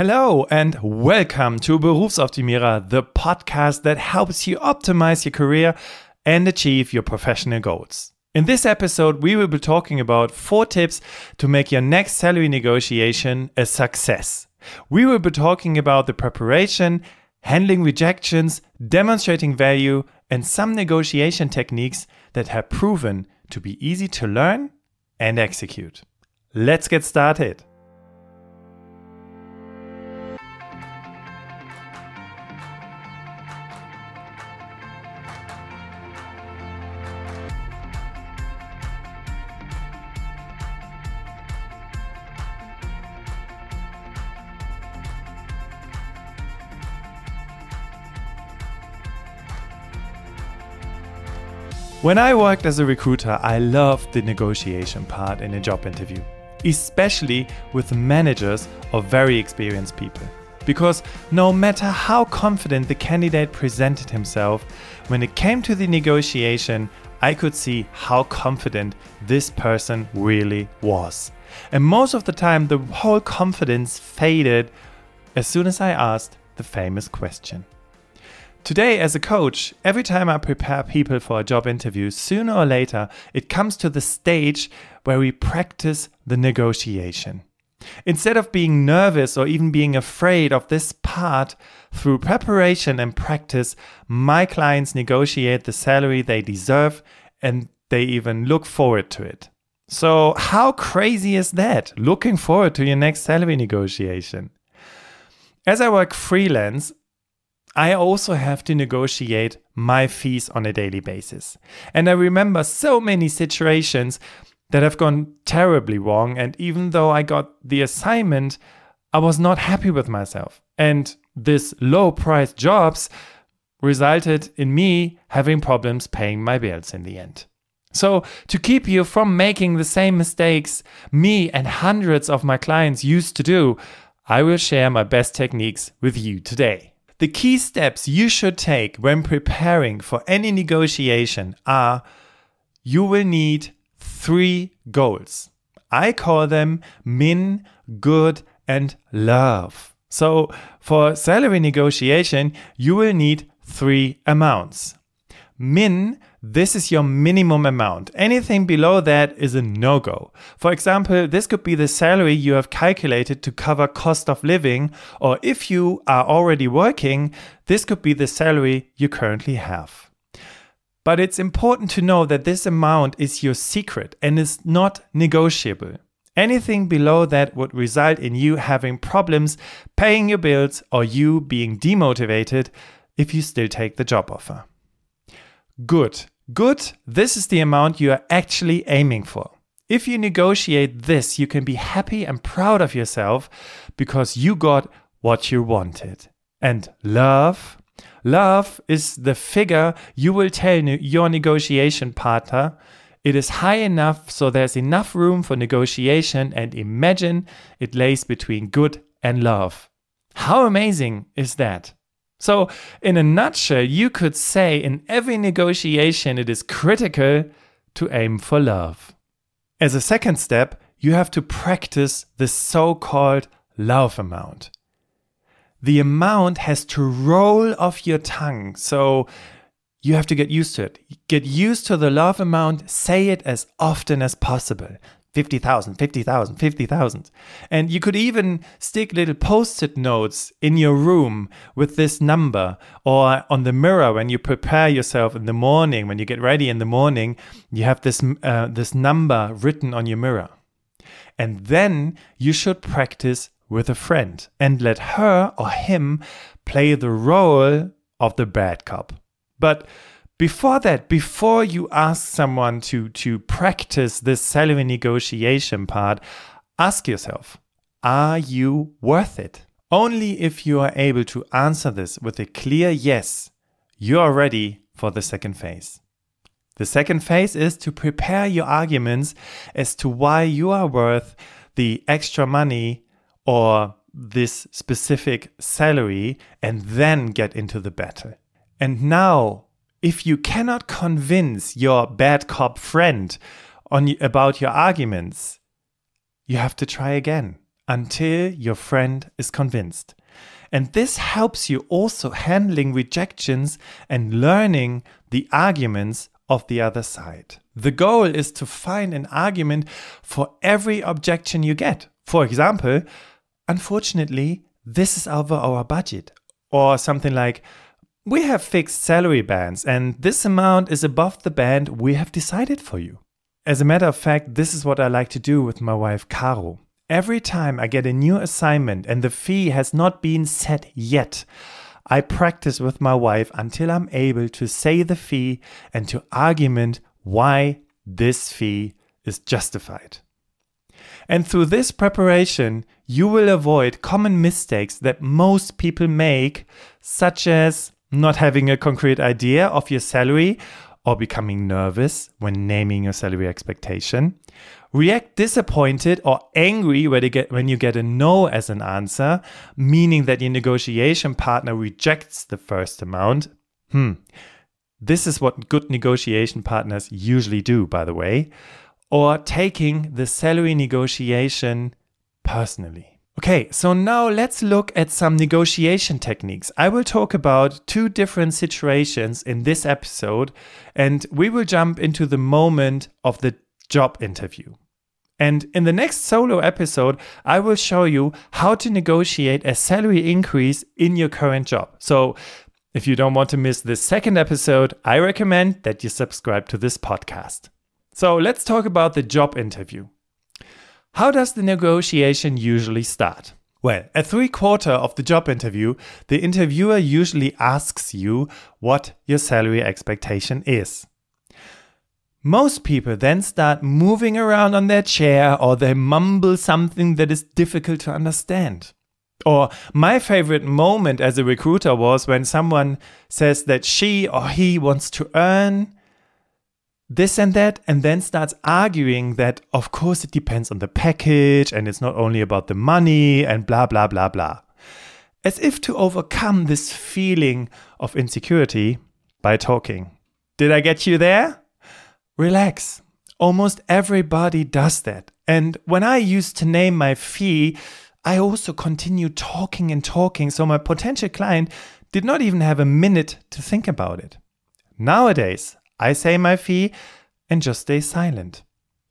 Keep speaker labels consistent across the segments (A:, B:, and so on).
A: Hello and welcome to Berufsoptimierer, the podcast that helps you optimize your career and achieve your professional goals. In this episode, we will be talking about four tips to make your next salary negotiation a success. We will be talking about the preparation, handling rejections, demonstrating value, and some negotiation techniques that have proven to be easy to learn and execute. Let's get started. When I worked as a recruiter, I loved the negotiation part in a job interview, especially with managers or very experienced people. Because no matter how confident the candidate presented himself, when it came to the negotiation, I could see how confident this person really was. And most of the time, the whole confidence faded as soon as I asked the famous question. Today, as a coach, every time I prepare people for a job interview, sooner or later, it comes to the stage where we practice the negotiation. Instead of being nervous or even being afraid of this part, through preparation and practice, my clients negotiate the salary they deserve and they even look forward to it. So, how crazy is that? Looking forward to your next salary negotiation. As I work freelance, I also have to negotiate my fees on a daily basis. And I remember so many situations that have gone terribly wrong. And even though I got the assignment, I was not happy with myself. And this low priced jobs resulted in me having problems paying my bills in the end. So, to keep you from making the same mistakes me and hundreds of my clients used to do, I will share my best techniques with you today. The key steps you should take when preparing for any negotiation are you will need three goals. I call them min, good, and love. So for salary negotiation, you will need three amounts. Min this is your minimum amount. Anything below that is a no go. For example, this could be the salary you have calculated to cover cost of living, or if you are already working, this could be the salary you currently have. But it's important to know that this amount is your secret and is not negotiable. Anything below that would result in you having problems paying your bills or you being demotivated if you still take the job offer. Good. Good, this is the amount you are actually aiming for. If you negotiate this, you can be happy and proud of yourself because you got what you wanted. And love, love is the figure you will tell your negotiation partner. It is high enough so there's enough room for negotiation, and imagine it lays between good and love. How amazing is that? So, in a nutshell, you could say in every negotiation it is critical to aim for love. As a second step, you have to practice the so called love amount. The amount has to roll off your tongue, so you have to get used to it. Get used to the love amount, say it as often as possible. 50,000, 50,000, 50,000. And you could even stick little post it notes in your room with this number or on the mirror when you prepare yourself in the morning, when you get ready in the morning, you have this, uh, this number written on your mirror. And then you should practice with a friend and let her or him play the role of the bad cop. But before that, before you ask someone to, to practice this salary negotiation part, ask yourself Are you worth it? Only if you are able to answer this with a clear yes, you are ready for the second phase. The second phase is to prepare your arguments as to why you are worth the extra money or this specific salary and then get into the battle. And now if you cannot convince your bad cop friend on about your arguments, you have to try again. until your friend is convinced. And this helps you also handling rejections and learning the arguments of the other side. The goal is to find an argument for every objection you get. For example, unfortunately, this is over our budget. Or something like, we have fixed salary bands and this amount is above the band we have decided for you. As a matter of fact, this is what I like to do with my wife Caro. Every time I get a new assignment and the fee has not been set yet, I practice with my wife until I'm able to say the fee and to argument why this fee is justified. And through this preparation, you will avoid common mistakes that most people make, such as not having a concrete idea of your salary or becoming nervous when naming your salary expectation, react disappointed or angry when, you get a no as an answer, meaning that your negotiation partner rejects the first amount. Hmm. This is what good negotiation partners usually do, by the way, or taking the salary negotiation personally. Okay, so now let's look at some negotiation techniques. I will talk about two different situations in this episode, and we will jump into the moment of the job interview. And in the next solo episode, I will show you how to negotiate a salary increase in your current job. So, if you don't want to miss this second episode, I recommend that you subscribe to this podcast. So, let's talk about the job interview. How does the negotiation usually start? Well, at three quarter of the job interview, the interviewer usually asks you what your salary expectation is. Most people then start moving around on their chair or they mumble something that is difficult to understand. Or my favorite moment as a recruiter was when someone says that she or he wants to earn this and that, and then starts arguing that, of course, it depends on the package and it's not only about the money and blah, blah, blah, blah. As if to overcome this feeling of insecurity by talking. Did I get you there? relax. Almost everybody does that. And when I used to name my fee, I also continued talking and talking, so my potential client did not even have a minute to think about it. Nowadays, I say my fee and just stay silent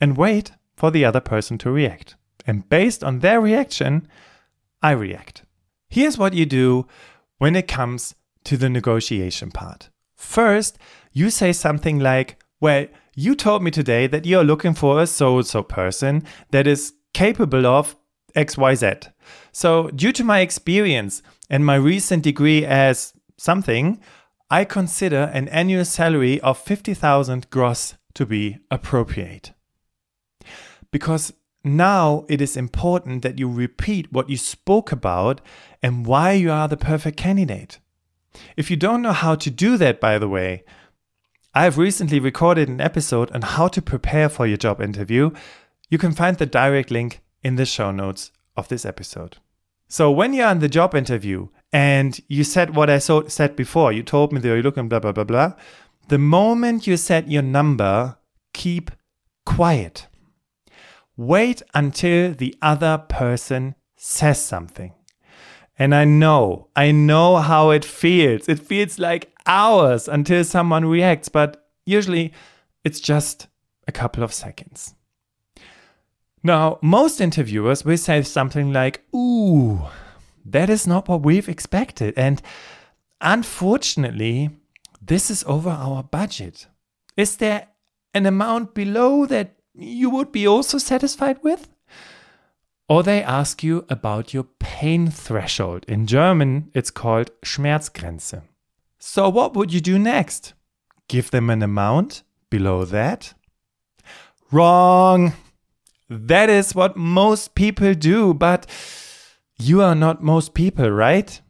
A: and wait for the other person to react. And based on their reaction, I react. Here's what you do when it comes to the negotiation part. First, you say something like, Well, you told me today that you're looking for a so so person that is capable of XYZ. So, due to my experience and my recent degree as something, I consider an annual salary of 50,000 gross to be appropriate. Because now it is important that you repeat what you spoke about and why you are the perfect candidate. If you don't know how to do that, by the way, I have recently recorded an episode on how to prepare for your job interview. You can find the direct link in the show notes of this episode. So, when you're on the job interview and you said what I so, said before, you told me that you're looking blah, blah, blah, blah. The moment you said your number, keep quiet. Wait until the other person says something. And I know, I know how it feels. It feels like hours until someone reacts, but usually it's just a couple of seconds. Now, most interviewers will say something like, Ooh, that is not what we've expected. And unfortunately, this is over our budget. Is there an amount below that you would be also satisfied with? Or they ask you about your pain threshold. In German, it's called Schmerzgrenze. So, what would you do next? Give them an amount below that? Wrong! That is what most people do, but you are not most people, right?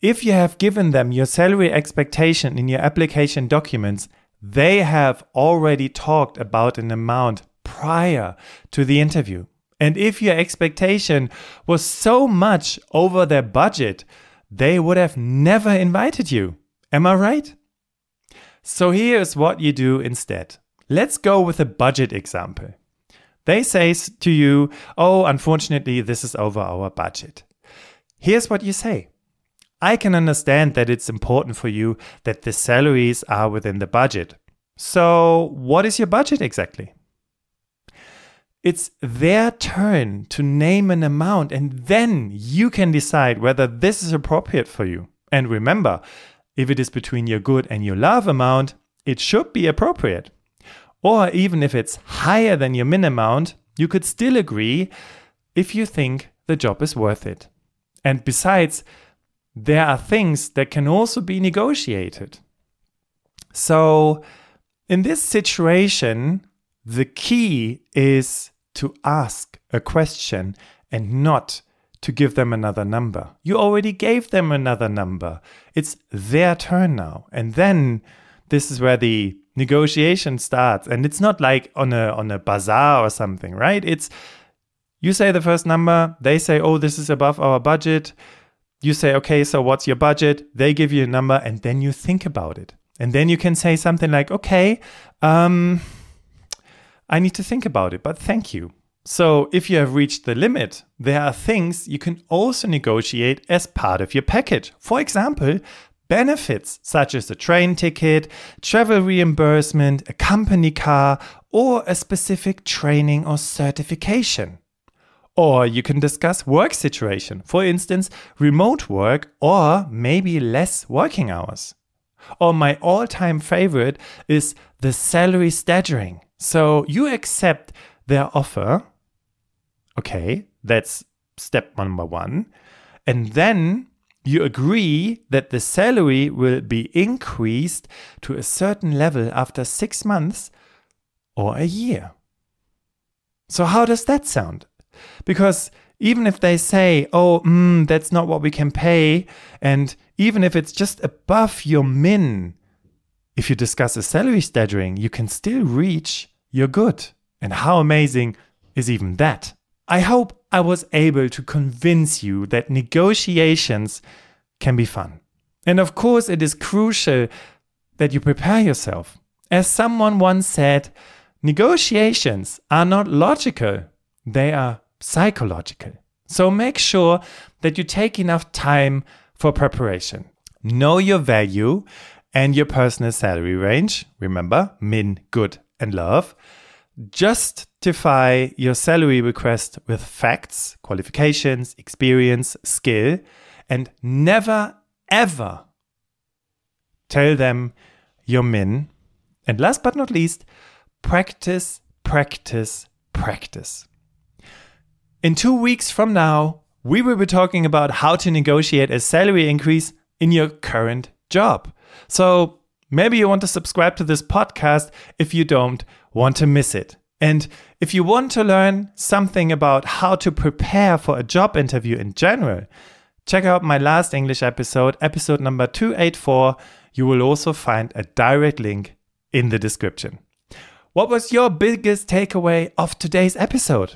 A: If you have given them your salary expectation in your application documents, they have already talked about an amount prior to the interview. And if your expectation was so much over their budget, they would have never invited you. Am I right? So here's what you do instead. Let's go with a budget example. They say to you, Oh, unfortunately, this is over our budget. Here's what you say I can understand that it's important for you that the salaries are within the budget. So, what is your budget exactly? It's their turn to name an amount, and then you can decide whether this is appropriate for you. And remember, if it is between your good and your love amount, it should be appropriate. Or even if it's higher than your min amount, you could still agree if you think the job is worth it. And besides, there are things that can also be negotiated. So, in this situation, the key is to ask a question and not to give them another number. You already gave them another number. It's their turn now. And then this is where the negotiation starts. And it's not like on a on a bazaar or something, right? It's you say the first number, they say, "Oh, this is above our budget." You say, "Okay, so what's your budget?" They give you a number and then you think about it. And then you can say something like, "Okay, um I need to think about it, but thank you. So, if you have reached the limit, there are things you can also negotiate as part of your package. For example, benefits such as a train ticket, travel reimbursement, a company car, or a specific training or certification. Or you can discuss work situation, for instance, remote work or maybe less working hours. Or my all time favorite is the salary staggering. So you accept their offer. Okay, that's step number one. And then you agree that the salary will be increased to a certain level after six months or a year. So, how does that sound? Because even if they say, oh, mm, that's not what we can pay, and even if it's just above your min, if you discuss a salary staggering, you can still reach your good. And how amazing is even that? I hope I was able to convince you that negotiations can be fun. And of course, it is crucial that you prepare yourself. As someone once said, negotiations are not logical, they are psychological. So make sure that you take enough time for preparation. Know your value and your personal salary range. Remember, min, good, and love. Justify your salary request with facts, qualifications, experience, skill, and never, ever tell them your min. And last but not least, practice, practice, practice. In two weeks from now, we will be talking about how to negotiate a salary increase in your current job. So maybe you want to subscribe to this podcast if you don't want to miss it. And if you want to learn something about how to prepare for a job interview in general, check out my last English episode, episode number 284. You will also find a direct link in the description. What was your biggest takeaway of today's episode?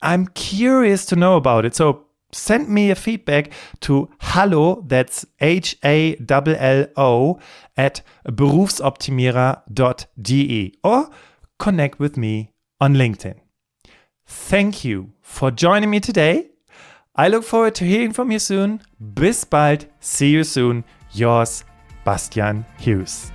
A: I'm curious to know about it. So send me a feedback to hallo, that's H A L L O, at berufsoptimierer.de or connect with me on LinkedIn. Thank you for joining me today. I look forward to hearing from you soon. Bis bald. See you soon. Yours, Bastian Hughes.